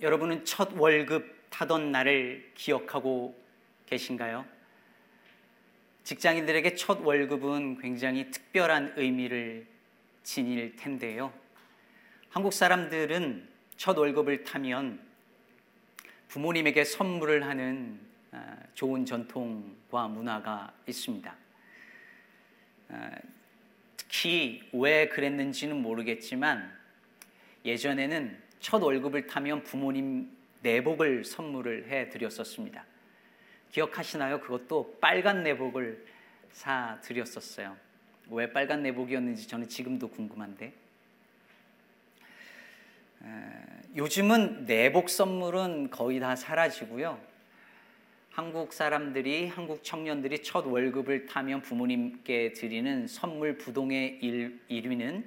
여러분은 첫 월급 타던 날을 기억하고 계신가요? 직장인들에게 첫 월급은 굉장히 특별한 의미를 지닐 텐데요. 한국 사람들은 첫 월급을 타면 부모님에게 선물을 하는 아, 좋은 전통과 문화가 있습니다. 아, 특히 왜 그랬는지는 모르겠지만 예전에는 첫 월급을 타면 부모님 내복을 선물을 해 드렸었습니다. 기억하시나요? 그것도 빨간 내복을 사 드렸었어요. 왜 빨간 내복이었는지 저는 지금도 궁금한데. 요즘은 내복 선물은 거의 다 사라지고요. 한국 사람들이 한국 청년들이 첫 월급을 타면 부모님께 드리는 선물 부동의 1위는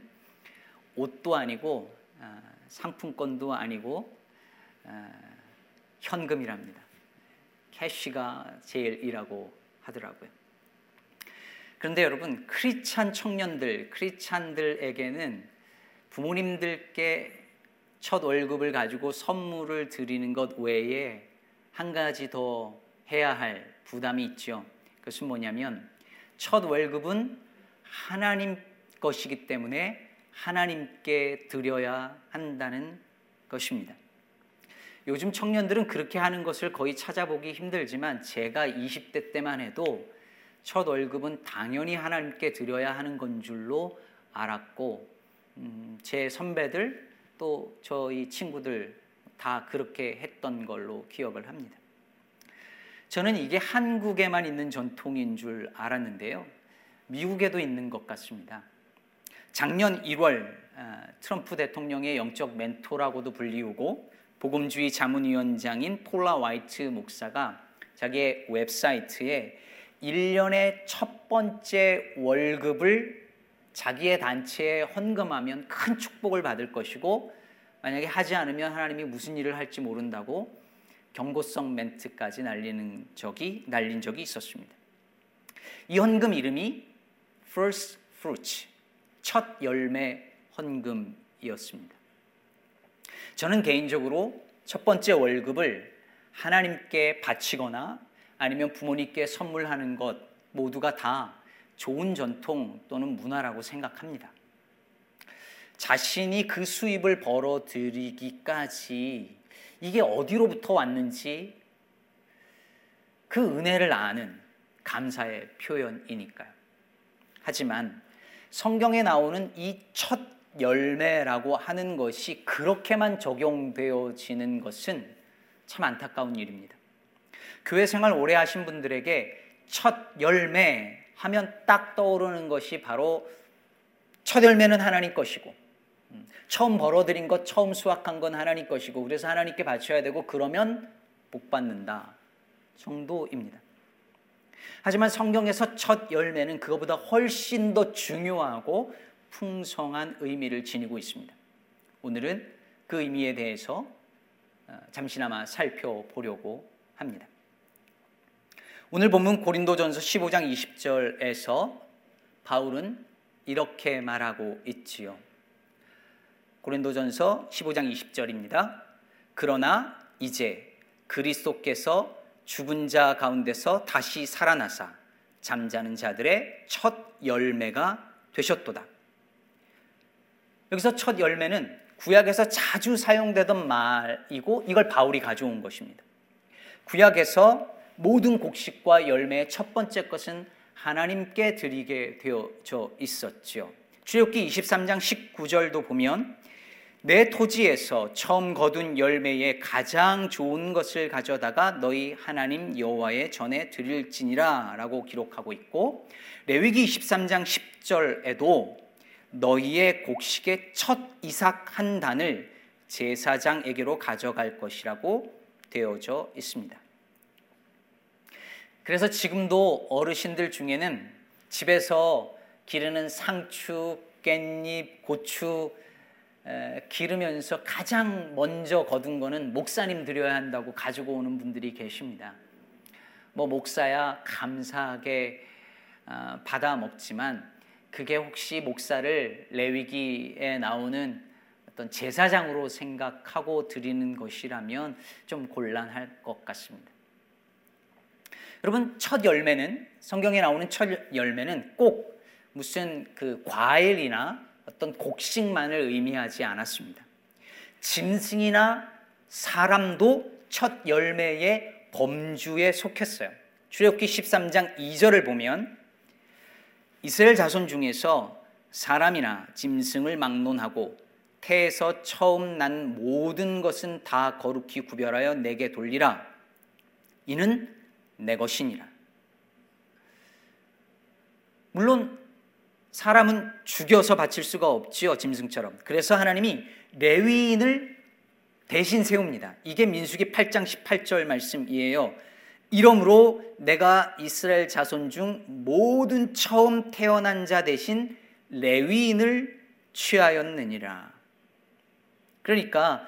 옷도 아니고 아, 상품권도 아니고 아, 현금이랍니다. 캐시가 제일이라고 하더라고요. 그런데 여러분 크리찬 청년들, 크리찬들에게는 부모님들께 첫 월급을 가지고 선물을 드리는 것 외에 한 가지 더 해야 할 부담이 있죠. 그것은 뭐냐면 첫 월급은 하나님 것이기 때문에 하나님께 드려야 한다는 것입니다. 요즘 청년들은 그렇게 하는 것을 거의 찾아보기 힘들지만 제가 20대 때만 해도 첫 월급은 당연히 하나님께 드려야 하는 건 줄로 알았고 음, 제 선배들 또 저희 친구들 다 그렇게 했던 걸로 기억을 합니다. 저는 이게 한국에만 있는 전통인 줄 알았는데요. 미국에도 있는 것 같습니다. 작년 1월 아, 트럼프 대통령의 영적 멘토라고도 불리우고 복음주의 자문위원장인 폴라 와이트 목사가 자기의 웹사이트에 1년의 첫 번째 월급을 자기의 단체에 헌금하면 큰 축복을 받을 것이고 만약에 하지 않으면 하나님이 무슨 일을 할지 모른다고 경고성 멘트까지 날리는 적이 날린 적이 있었습니다. 이 헌금 이름이 First Fruits, 첫 열매 헌금이었습니다. 저는 개인적으로 첫 번째 월급을 하나님께 바치거나 아니면 부모님께 선물하는 것 모두가 다 좋은 전통 또는 문화라고 생각합니다. 자신이 그 수입을 벌어들이기까지 이게 어디로부터 왔는지 그 은혜를 아는 감사의 표현이니까요. 하지만 성경에 나오는 이 첫 열매라고 하는 것이 그렇게만 적용되어지는 것은 참 안타까운 일입니다. 교회 생활 오래 하신 분들에게 첫 열매 하면 딱 떠오르는 것이 바로 첫 열매는 하나님 것이고 처음 벌어들인 것, 처음 수확한 건 하나님 것이고 그래서 하나님께 바쳐야 되고 그러면 복 받는다 정도입니다. 하지만 성경에서 첫 열매는 그것보다 훨씬 더 중요하고 풍성한 의미를 지니고 있습니다. 오늘은 그 의미에 대해서 어, 잠시나마 살펴보려고 합니다. 오늘 본문 고린도전서 15장 20절에서 바울은 이렇게 말하고 있지요. 고린도전서 15장 20절입니다. 그러나 이제 그리스도께서 죽은 자 가운데서 다시 살아나사 잠자는 자들의 첫 열매가 되셨도다. 여기서 첫 열매는 구약에서 자주 사용되던 말이고 이걸 바울이 가져온 것입니다. 구약에서 모든 곡식과 열매의 첫 번째 것은 하나님께 드리게 되어져 있었죠. 출애굽기 23장 19절도 보면 내 토지에서 처음 거둔 열매의 가장 좋은 것을 가져다가 너희 하나님 여호와의 전에 드릴지니라라고 기록하고 있고 레위기 23장 10절에도 너희의 곡식의 첫 이삭 한 단을 제사장에게로 가져갈 것이라고 되어져 있습니다. 그래서 지금도 어르신들 중에는 집에서 기르는 상추, 깻잎, 고추 기르면서 가장 먼저 거둔 거는 목사님 드려야 한다고 가지고 오는 분들이 계십니다. 뭐 목사야 감사하게 아, 받아 먹지만 그게 혹시 목사를 레위기에 나오는 어떤 제사장으로 생각하고 드리는 것이라면 좀 곤란할 것 같습니다. 여러분 첫 열매는 성경에 나오는 첫 열매는 꼭 무슨 그 과일이나 어떤 곡식만을 의미하지 않았습니다. 짐승이나 사람도 첫 열매의 범주에 속했어요. 출애굽기 13장 2절을 보면 이스라엘 자손 중에서 사람이나 짐승을 막론하고 태에서 처음 난 모든 것은 다 거룩히 구별하여 내게 돌리라. 이는 내 것이니라. 물론 사람은 죽여서 바칠 수가 없지요, 짐승처럼. 그래서 하나님이 레위인을 대신 세웁니다. 이게 민수기 8장 18절 말씀이에요. 이러므로 내가 이스라엘 자손 중 모든 처음 태어난 자 대신 레위인을 취하였느니라. 그러니까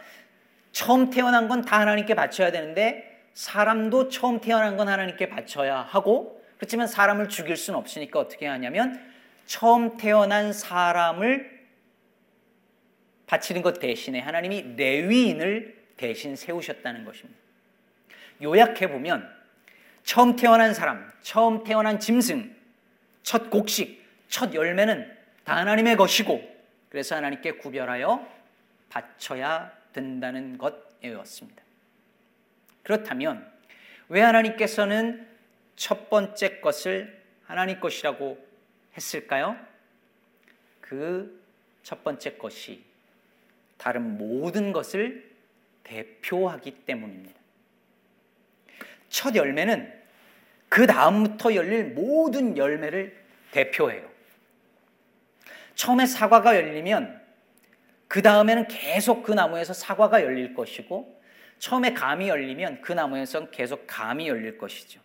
처음 태어난 건 다 하나님께 바쳐야 되는데 사람도 처음 태어난 건 하나님께 바쳐야 하고 그렇지만 사람을 죽일 수는 없으니까 어떻게 하냐면 처음 태어난 사람을 바치는 것 대신에 하나님이 레위인을 대신 세우셨다는 것입니다. 요약해 보면 처음 태어난 사람, 처음 태어난 짐승, 첫 곡식, 첫 열매는 다 하나님의 것이고 그래서 하나님께 구별하여 바쳐야 된다는 것이었습니다. 그렇다면 왜 하나님께서는 첫 번째 것을 하나님 것이라고 했을까요? 그 첫 번째 것이 다른 모든 것을 대표하기 때문입니다. 첫 열매는 그 다음부터 열릴 모든 열매를 대표해요. 처음에 사과가 열리면 그 다음에는 계속 그 나무에서 사과가 열릴 것이고 처음에 감이 열리면 그 나무에서 계속 감이 열릴 것이죠.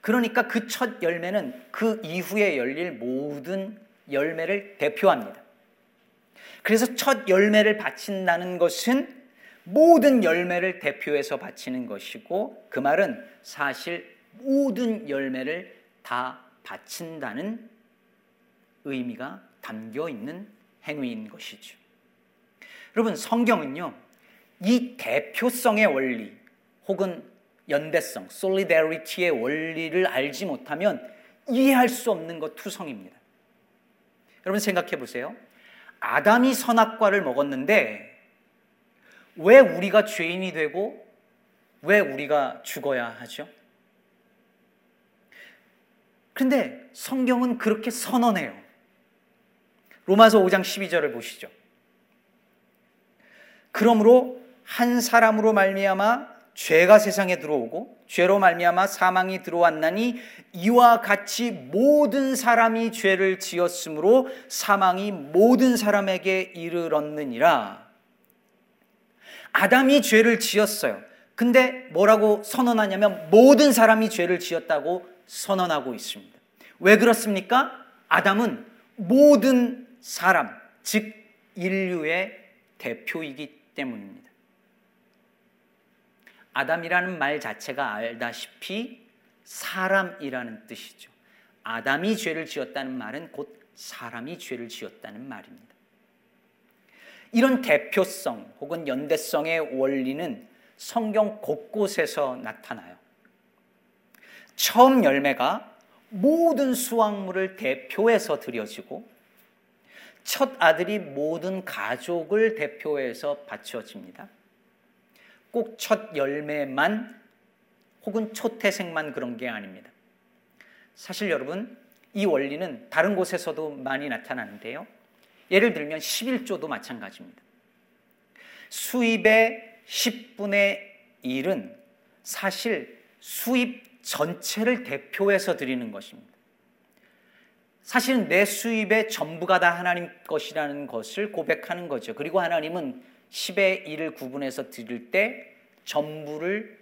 그러니까 그 첫 열매는 그 이후에 열릴 모든 열매를 대표합니다. 그래서 첫 열매를 바친다는 것은 모든 열매를 대표해서 바치는 것이고 그 말은 사실 모든 열매를 다 바친다는 의미가 담겨 있는 행위인 것이죠. 여러분 성경은요 이 대표성의 원리 혹은 연대성, solidarity의 원리를 알지 못하면 이해할 수 없는 것 투성입니다. 여러분 생각해 보세요. 아담이 선악과를 먹었는데 왜 우리가 죄인이 되고 왜 우리가 죽어야 하죠? 근데 성경은 그렇게 선언해요. 로마서 5장 12절을 보시죠. 그러므로 한 사람으로 말미암아 죄가 세상에 들어오고 죄로 말미암아 사망이 들어왔나니 이와 같이 모든 사람이 죄를 지었으므로 사망이 모든 사람에게 이르렀느니라. 아담이 죄를 지었어요. 근데 뭐라고 선언하냐면 모든 사람이 죄를 지었다고 선언하고 있습니다. 왜 그렇습니까? 아담은 모든 사람, 즉 인류의 대표이기 때문입니다. 아담이라는 말 자체가 알다시피 사람이라는 뜻이죠. 아담이 죄를 지었다는 말은 곧 사람이 죄를 지었다는 말입니다. 이런 대표성 혹은 연대성의 원리는 성경 곳곳에서 나타나요. 처음 열매가 모든 수확물을 대표해서 드려지고 첫 아들이 모든 가족을 대표해서 바쳐집니다. 꼭 첫 열매만 혹은 초태생만 그런 게 아닙니다. 사실 여러분, 이 원리는 다른 곳에서도 많이 나타나는데요. 예를 들면 11조도 마찬가지입니다. 수입의 10분의 1은 사실 수입 전체를 대표해서 드리는 것입니다. 사실은 내 수입의 전부가 다 하나님 것이라는 것을 고백하는 거죠. 그리고 하나님은 10의 1을 구분해서 드릴 때 전부를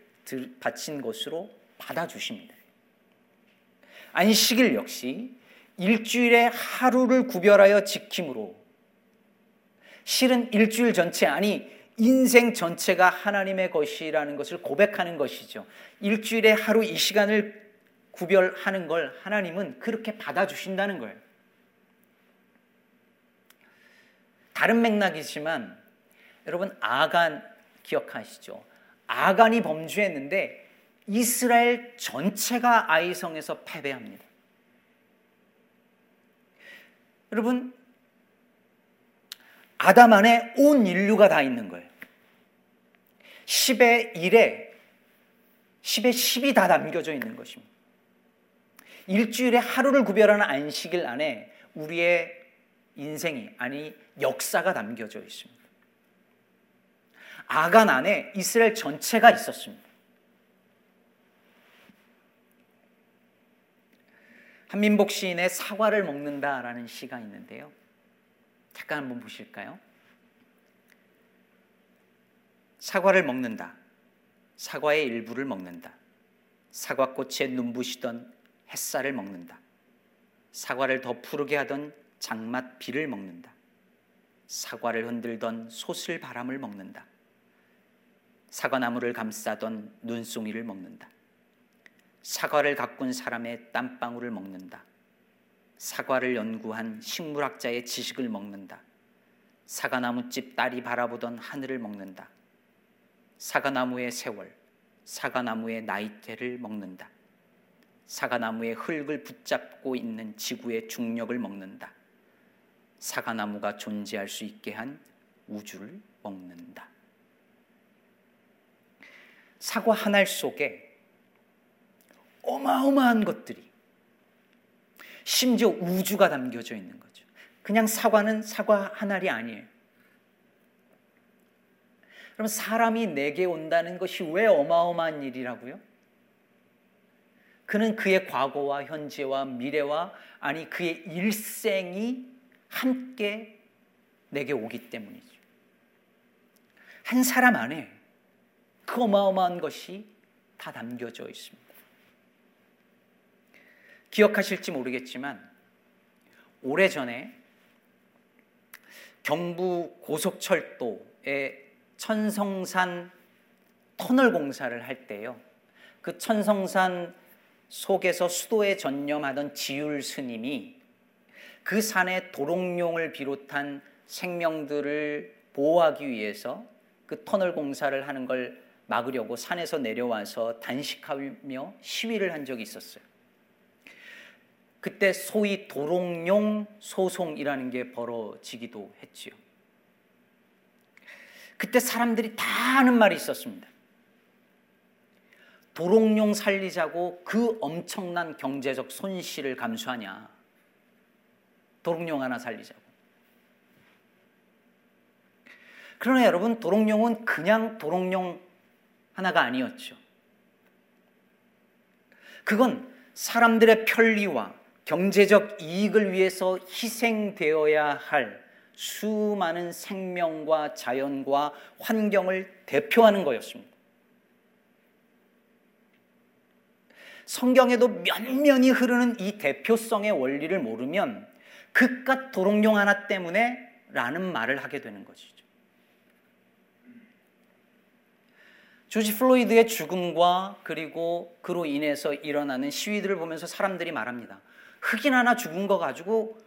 바친 것으로 받아주십니다. 안식일 역시 일주일에 하루를 구별하여 지킴으로 실은 일주일 전체 아니 인생 전체가 하나님의 것이라는 것을 고백하는 것이죠. 일주일에 하루 이 시간을 구별하는 걸 하나님은 그렇게 받아주신다는 거예요. 다른 맥락이지만 여러분 아간 기억하시죠? 아간이 범죄했는데 이스라엘 전체가 아이성에서 패배합니다. 여러분 아담 안에 온 인류가 다 있는 거예요. 10의 1에 10의 10이 다 남겨져 있는 것입니다. 일주일에 하루를 구별하는 안식일 안에 우리의 인생이 아니 역사가 담겨져 있습니다. 아간 안에 이스라엘 전체가 있었습니다. 한민복 시인의 사과를 먹는다라는 시가 있는데요. 잠깐 한번 보실까요? 사과를 먹는다. 사과의 일부를 먹는다. 사과꽃에 눈부시던 햇살을 먹는다. 사과를 더 푸르게 하던 장맛 비를 먹는다. 사과를 흔들던 솟을 바람을 먹는다. 사과나무를 감싸던 눈송이를 먹는다. 사과를 가꾼 사람의 땀방울을 먹는다. 사과를 연구한 식물학자의 지식을 먹는다. 사과나무집 딸이 바라보던 하늘을 먹는다. 사과나무의 세월, 사과나무의 나이테를 먹는다. 사과나무의 흙을 붙잡고 있는 지구의 중력을 먹는다. 사과나무가 존재할 수 있게 한 우주를 먹는다. 사과 한 알 속에 어마어마한 것들이 심지어 우주가 담겨져 있는 거죠. 그냥 사과는 사과 한 알이 아니에요. 그럼 사람이 내게 온다는 것이 왜 어마어마한 일이라고요? 그는 그의 과거와 현재와 미래와 아니 그의 일생이 함께 내게 오기 때문이죠. 한 사람 안에 그 어마어마한 것이 다 담겨져 있습니다. 기억하실지 모르겠지만 오래전에 경부 고속철도에 천성산 터널 공사를 할 때요. 그 천성산 속에서 수도에 전념하던 지율 스님이 그 산의 도롱뇽을 비롯한 생명들을 보호하기 위해서 그 터널 공사를 하는 걸 막으려고 산에서 내려와서 단식하며 시위를 한 적이 있었어요. 그때 소위 도롱뇽 소송이라는 게 벌어지기도 했지요. 그때 사람들이 다 하는 말이 있었습니다. 도롱뇽 살리자고 그 엄청난 경제적 손실을 감수하냐. 도롱뇽 하나 살리자고. 그러나 여러분, 도롱뇽은 그냥 도롱뇽 하나가 아니었죠. 그건 사람들의 편리와 경제적 이익을 위해서 희생되어야 할 수많은 생명과 자연과 환경을 대표하는 거였습니다. 성경에도 면면이 흐르는 이 대표성의 원리를 모르면 그깟 도롱뇽 하나 때문에 라는 말을 하게 되는 것이죠. 조지 플로이드의 죽음과 그리고 그로 인해서 일어나는 시위들을 보면서 사람들이 말합니다. 흑인 하나 죽은 거 가지고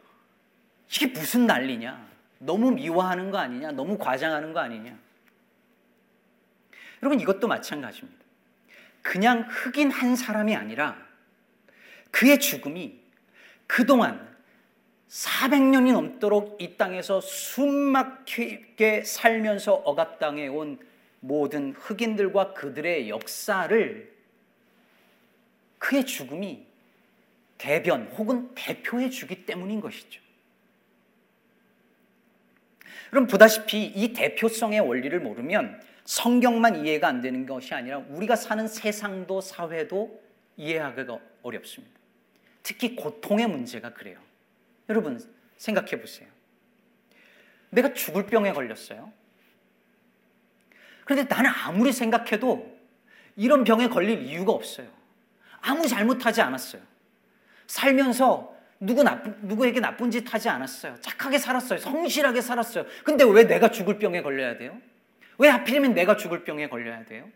이게 무슨 난리냐? 너무 미화하는 거 아니냐? 너무 과장하는 거 아니냐? 여러분 이것도 마찬가지입니다. 그냥 흑인 한 사람이 아니라 그의 죽음이 그동안 400년이 넘도록 이 땅에서 숨막히게 살면서 억압당해 온 모든 흑인들과 그들의 역사를 그의 죽음이 대변 혹은 대표해 주기 때문인 것이죠. 그럼 보다시피 이 대표성의 원리를 모르면 성경만 이해가 안 되는 것이 아니라 우리가 사는 세상도 사회도 이해하기가 어렵습니다. 특히 고통의 문제가 그래요. 여러분 생각해 보세요. 내가 죽을 병에 걸렸어요. 그런데 나는 아무리 생각해도 이런 병에 걸릴 이유가 없어요. 아무 잘못하지 않았어요. 살면서 누구 나쁜, 누구에게 나쁜 짓 하지 않았어요. 착하게 살았어요. 성실하게 살았어요. 근데 왜 내가 죽을 병에 걸려야 돼요? 왜 하필이면 내가 죽을 병에 걸려야 돼요?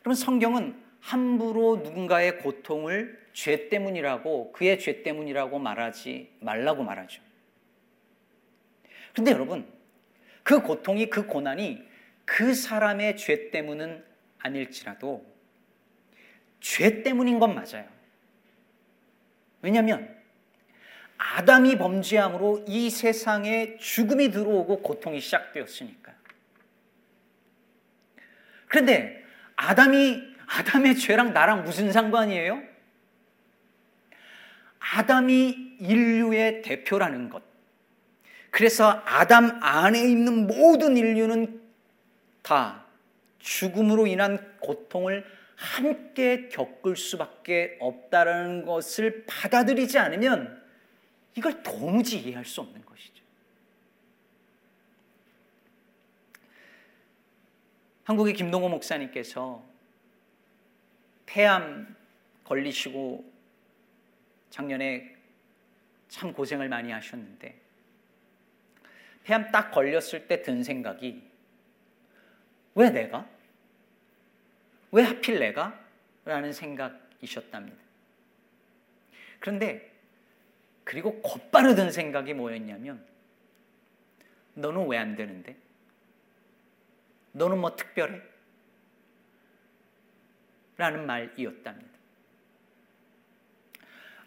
그러면 성경은 함부로 누군가의 고통을 죄 때문이라고 그의 죄 때문이라고 말하지 말라고 말하죠. 근데 여러분, 그 고통이, 그 고난이 그 사람의 죄 때문은 아닐지라도 죄 때문인 건 맞아요. 왜냐하면 아담이 범죄함으로 이 세상에 죽음이 들어오고 고통이 시작되었으니까. 그런데 아담이 아담의 죄랑 나랑 무슨 상관이에요? 아담이 인류의 대표라는 것. 그래서 아담 안에 있는 모든 인류는 다 죽음으로 인한 고통을 함께 겪을 수밖에 없다라는 것을 받아들이지 않으면 이걸 도무지 이해할 수 없는 것이죠. 한국의 김동호 목사님께서 폐암 걸리시고 작년에 참 고생을 많이 하셨는데 폐암 딱 걸렸을 때 든 생각이 왜 내가? 왜 하필 내가? 라는 생각이셨답니다. 그런데 그리고 곧바로 든 생각이 뭐였냐면 너는 왜 안 되는데? 너는 뭐 특별해? 라는 말이었답니다.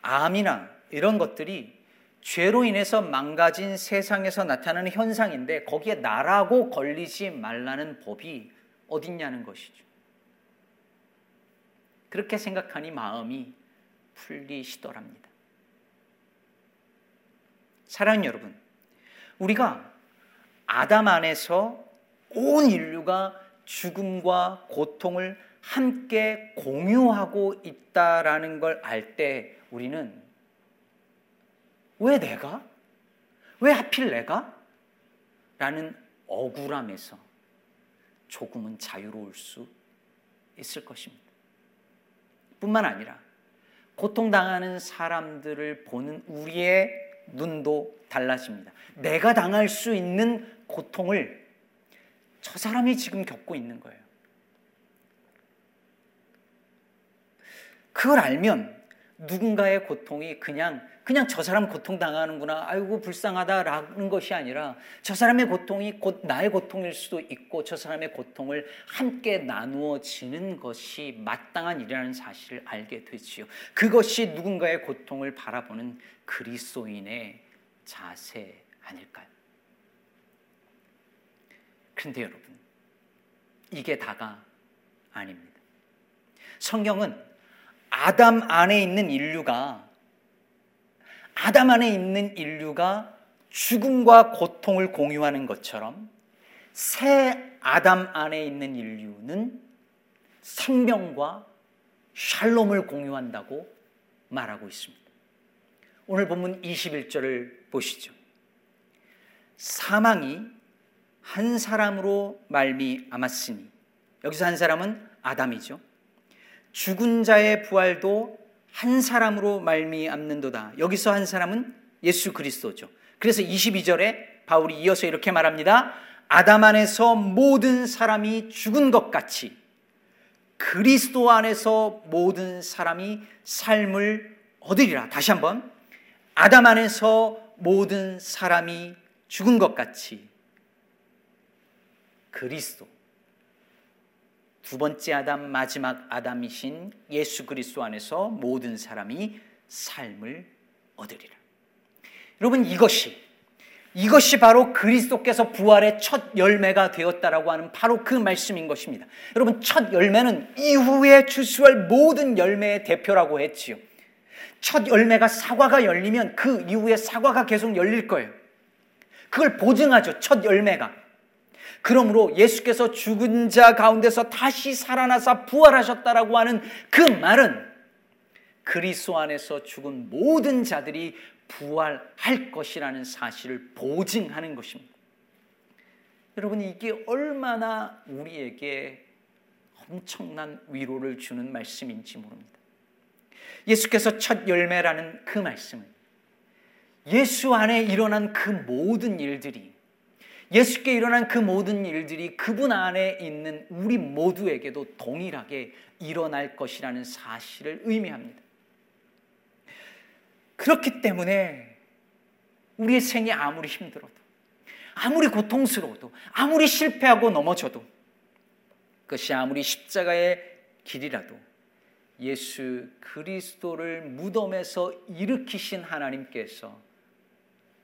암이나 이런 것들이 죄로 인해서 망가진 세상에서 나타나는 현상인데 거기에 나라고 걸리지 말라는 법이 어딨냐는 것이죠. 그렇게 생각하니 마음이 풀리시더랍니다. 사랑하는 여러분, 우리가 아담 안에서 온 인류가 죽음과 고통을 함께 공유하고 있다라는 걸 알 때 우리는 왜 내가? 왜 하필 내가? 라는 억울함에서 조금은 자유로울 수 있을 것입니다. 뿐만 아니라 고통당하는 사람들을 보는 우리의 눈도 달라집니다. 내가 당할 수 있는 고통을 저 사람이 지금 겪고 있는 거예요. 그걸 알면 누군가의 고통이 그냥 그냥 저 사람 고통 당하는구나. 아이고 불쌍하다라는 것이 아니라 저 사람의 고통이 곧 나의 고통일 수도 있고 저 사람의 고통을 함께 나누어지는 것이 마땅한 일이라는 사실을 알게 되지요. 그것이 누군가의 고통을 바라보는 그리스도인의 자세 아닐까요? 그런데 여러분, 이게 다가 아닙니다. 성경은 아담 안에 있는 인류가 아담 안에 있는 인류가 죽음과 고통을 공유하는 것처럼 새 아담 안에 있는 인류는 생명과 샬롬을 공유한다고 말하고 있습니다. 오늘 본문 21절을 보시죠. 사망이 한 사람으로 말미암았으니 여기서 한 사람은 아담이죠. 죽은 자의 부활도 한 사람으로 말미암는도다. 여기서 한 사람은 예수 그리스도죠. 그래서 22절에 바울이 이어서 이렇게 말합니다. 아담 안에서 모든 사람이 죽은 것 같이 그리스도 안에서 모든 사람이 삶을 얻으리라. 다시 한번. 아담 안에서 모든 사람이 죽은 것 같이 그리스도 두 번째 아담 마지막 아담이신 예수 그리스도 안에서 모든 사람이 삶을 얻으리라. 여러분 이것이 이것이 바로 그리스도께서 부활의 첫 열매가 되었다라고 하는 바로 그 말씀인 것입니다. 여러분 첫 열매는 이후에 주수할 모든 열매의 대표라고 했지요. 첫 열매가 사과가 열리면 그 이후에 사과가 계속 열릴 거예요. 그걸 보증하죠. 첫 열매가. 그러므로 예수께서 죽은 자 가운데서 다시 살아나서 부활하셨다라고 하는 그 말은 그리스도 안에서 죽은 모든 자들이 부활할 것이라는 사실을 보증하는 것입니다. 여러분 이게 얼마나 우리에게 엄청난 위로를 주는 말씀인지 모릅니다. 예수께서 첫 열매라는 그 말씀은 예수 안에 일어난 그 모든 일들이 예수께 일어난 그 모든 일들이 그분 안에 있는 우리 모두에게도 동일하게 일어날 것이라는 사실을 의미합니다. 그렇기 때문에 우리의 생이 아무리 힘들어도 아무리 고통스러워도, 아무리 실패하고 넘어져도, 그것이 아무리 십자가의 길이라도 예수 그리스도를 무덤에서 일으키신 하나님께서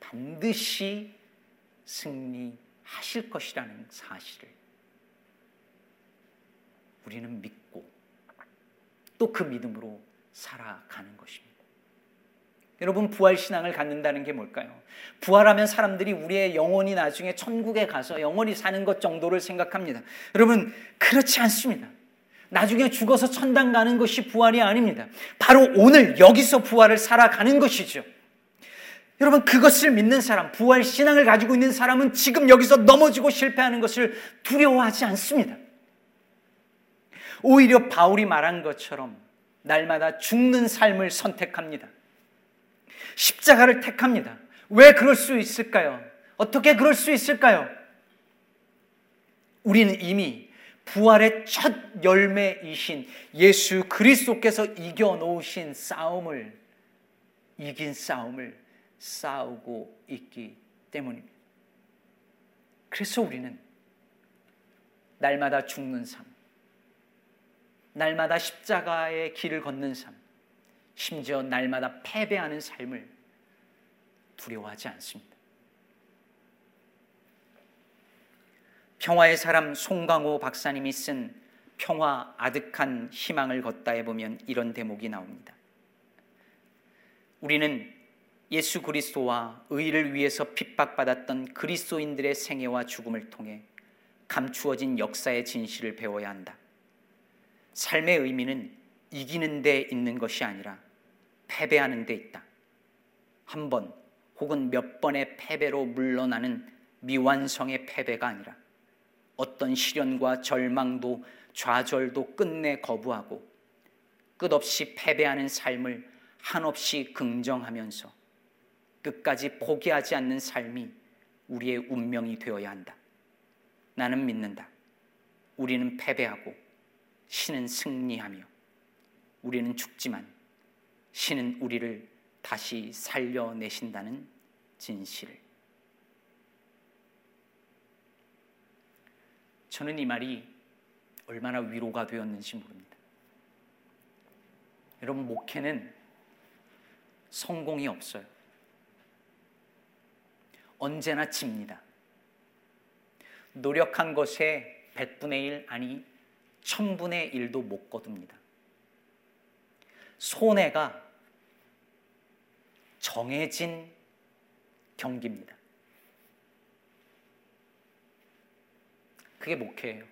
반드시 승리하실 것이라는 사실을 우리는 믿고 또 그 믿음으로 살아가는 것입니다. 여러분 부활 신앙을 갖는다는 게 뭘까요? 부활하면 사람들이 우리의 영혼이 나중에 천국에 가서 영원히 사는 것 정도를 생각합니다. 여러분 그렇지 않습니다. 나중에 죽어서 천당 가는 것이 부활이 아닙니다. 바로 오늘 여기서 부활을 살아가는 것이죠. 여러분 그것을 믿는 사람, 부활 신앙을 가지고 있는 사람은 지금 여기서 넘어지고 실패하는 것을 두려워하지 않습니다. 오히려 바울이 말한 것처럼 날마다 죽는 삶을 선택합니다. 십자가를 택합니다. 왜 그럴 수 있을까요? 어떻게 그럴 수 있을까요? 우리는 이미 부활의 첫 열매이신 예수 그리스도께서 이겨 놓으신 싸움을 이긴 싸움을 싸우고 있기 때문입니다. 그래서 우리는 날마다 죽는 삶, 날마다 십자가의 길을 걷는 삶, 심지어 날마다 패배하는 삶을 두려워하지 않습니다. 평화의 사람 송강호 박사님이 쓴 평화 아득한 희망을 걷다에 보면 이런 대목이 나옵니다. 우리는 예수 그리스도와 의를 위해서 핍박받았던 그리스도인들의 생애와 죽음을 통해 감추어진 역사의 진실을 배워야 한다. 삶의 의미는 이기는 데 있는 것이 아니라 패배하는 데 있다. 한 번 혹은 몇 번의 패배로 물러나는 미완성의 패배가 아니라 어떤 시련과 절망도 좌절도 끝내 거부하고 끝없이 패배하는 삶을 한없이 긍정하면서 끝까지 포기하지 않는 삶이 우리의 운명이 되어야 한다. 나는 믿는다. 우리는 패배하고 신은 승리하며 우리는 죽지만 신은 우리를 다시 살려내신다는 진실을. 저는 이 말이 얼마나 위로가 되었는지 모릅니다. 여러분, 목회는 성공이 없어요. 언제나 집니다. 노력한 것에 100분의 1 아니 1000분의 1도 못 거둡니다. 손해가 정해진 경기입니다. 그게 목회예요.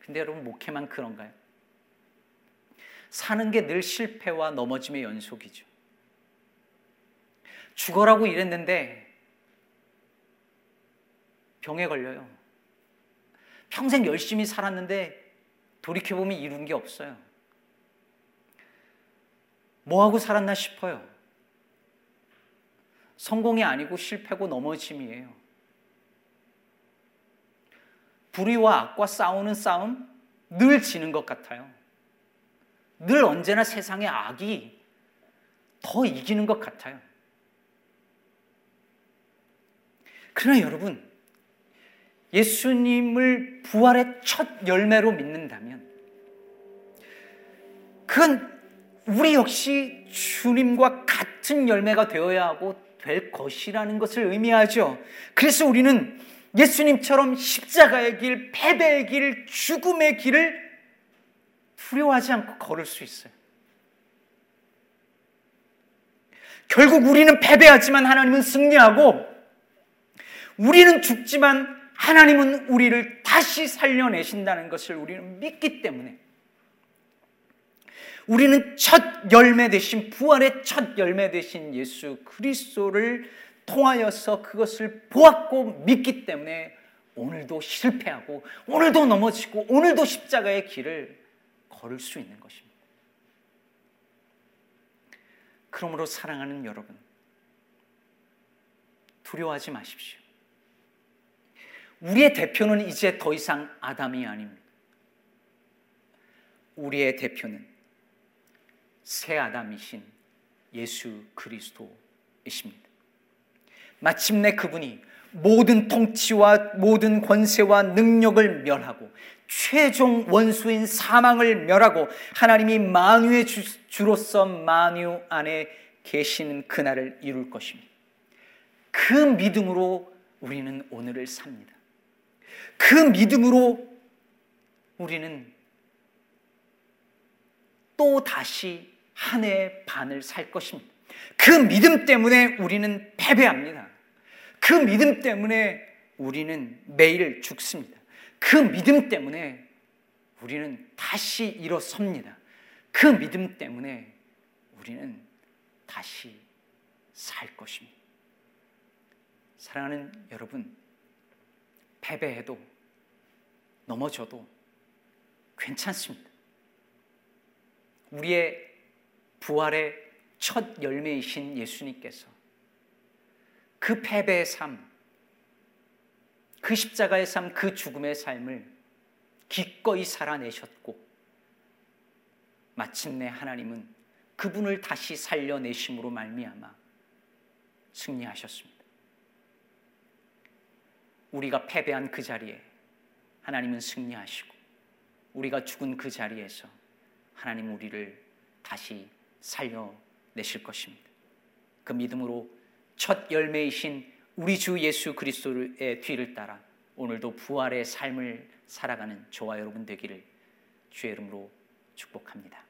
근데 여러분 목회만 그런가요? 사는 게 늘 실패와 넘어짐의 연속이죠. 죽어라고 이랬는데 병에 걸려요. 평생 열심히 살았는데 돌이켜보면 이룬 게 없어요. 뭐하고 살았나 싶어요. 성공이 아니고 실패고 넘어짐이에요. 불의와 악과 싸우는 싸움 늘 지는 것 같아요. 늘 언제나 세상의 악이 더 이기는 것 같아요. 그러나 여러분, 예수님을 부활의 첫 열매로 믿는다면 그건 우리 역시 주님과 같은 열매가 되어야 하고 될 것이라는 것을 의미하죠. 그래서 우리는 예수님처럼 십자가의 길, 패배의 길, 죽음의 길을 두려워하지 않고 걸을 수 있어요. 결국 우리는 패배하지만 하나님은 승리하고 우리는 죽지만 하나님은 우리를 다시 살려내신다는 것을 우리는 믿기 때문에 우리는 첫 열매 되신 부활의 첫 열매 되신 예수 그리스도를 통하여서 그것을 보았고 믿기 때문에 오늘도 실패하고 오늘도 넘어지고 오늘도 십자가의 길을 걸을 수 있는 것입니다. 그러므로 사랑하는 여러분 두려워하지 마십시오. 우리의 대표는 이제 더 이상 아담이 아닙니다. 우리의 대표는 새 아담이신 예수 그리스도이십니다. 마침내 그분이 모든 통치와 모든 권세와 능력을 멸하고 최종 원수인 사망을 멸하고 하나님이 만유의 주, 로서 만유 안에 계시는 그날을 이룰 것입니다. 그 믿음으로 우리는 오늘을 삽니다. 그 믿음으로 우리는 또 다시 한 해의 반을 살 것입니다. 그 믿음 때문에 우리는 패배합니다. 그 믿음 때문에 우리는 매일 죽습니다. 그 믿음 때문에 우리는 다시 일어섭니다. 그 믿음 때문에 우리는 다시 살 것입니다. 사랑하는 여러분, 패배해도 넘어져도 괜찮습니다. 우리의 부활의 첫 열매이신 예수님께서 그 패배의 삶, 그 십자가의 삶, 그 죽음의 삶을 기꺼이 살아내셨고, 마침내 하나님은 그분을 다시 살려내심으로 말미암아 승리하셨습니다. 우리가 패배한 그 자리에 하나님은 승리하시고, 우리가 죽은 그 자리에서 하나님 우리를 다시 살려내실 것입니다. 그 믿음으로 첫 열매이신 우리 주 예수 그리스도의 뒤를 따라 오늘도 부활의 삶을 살아가는 저와 여러분 되기를 주의 이름으로 축복합니다.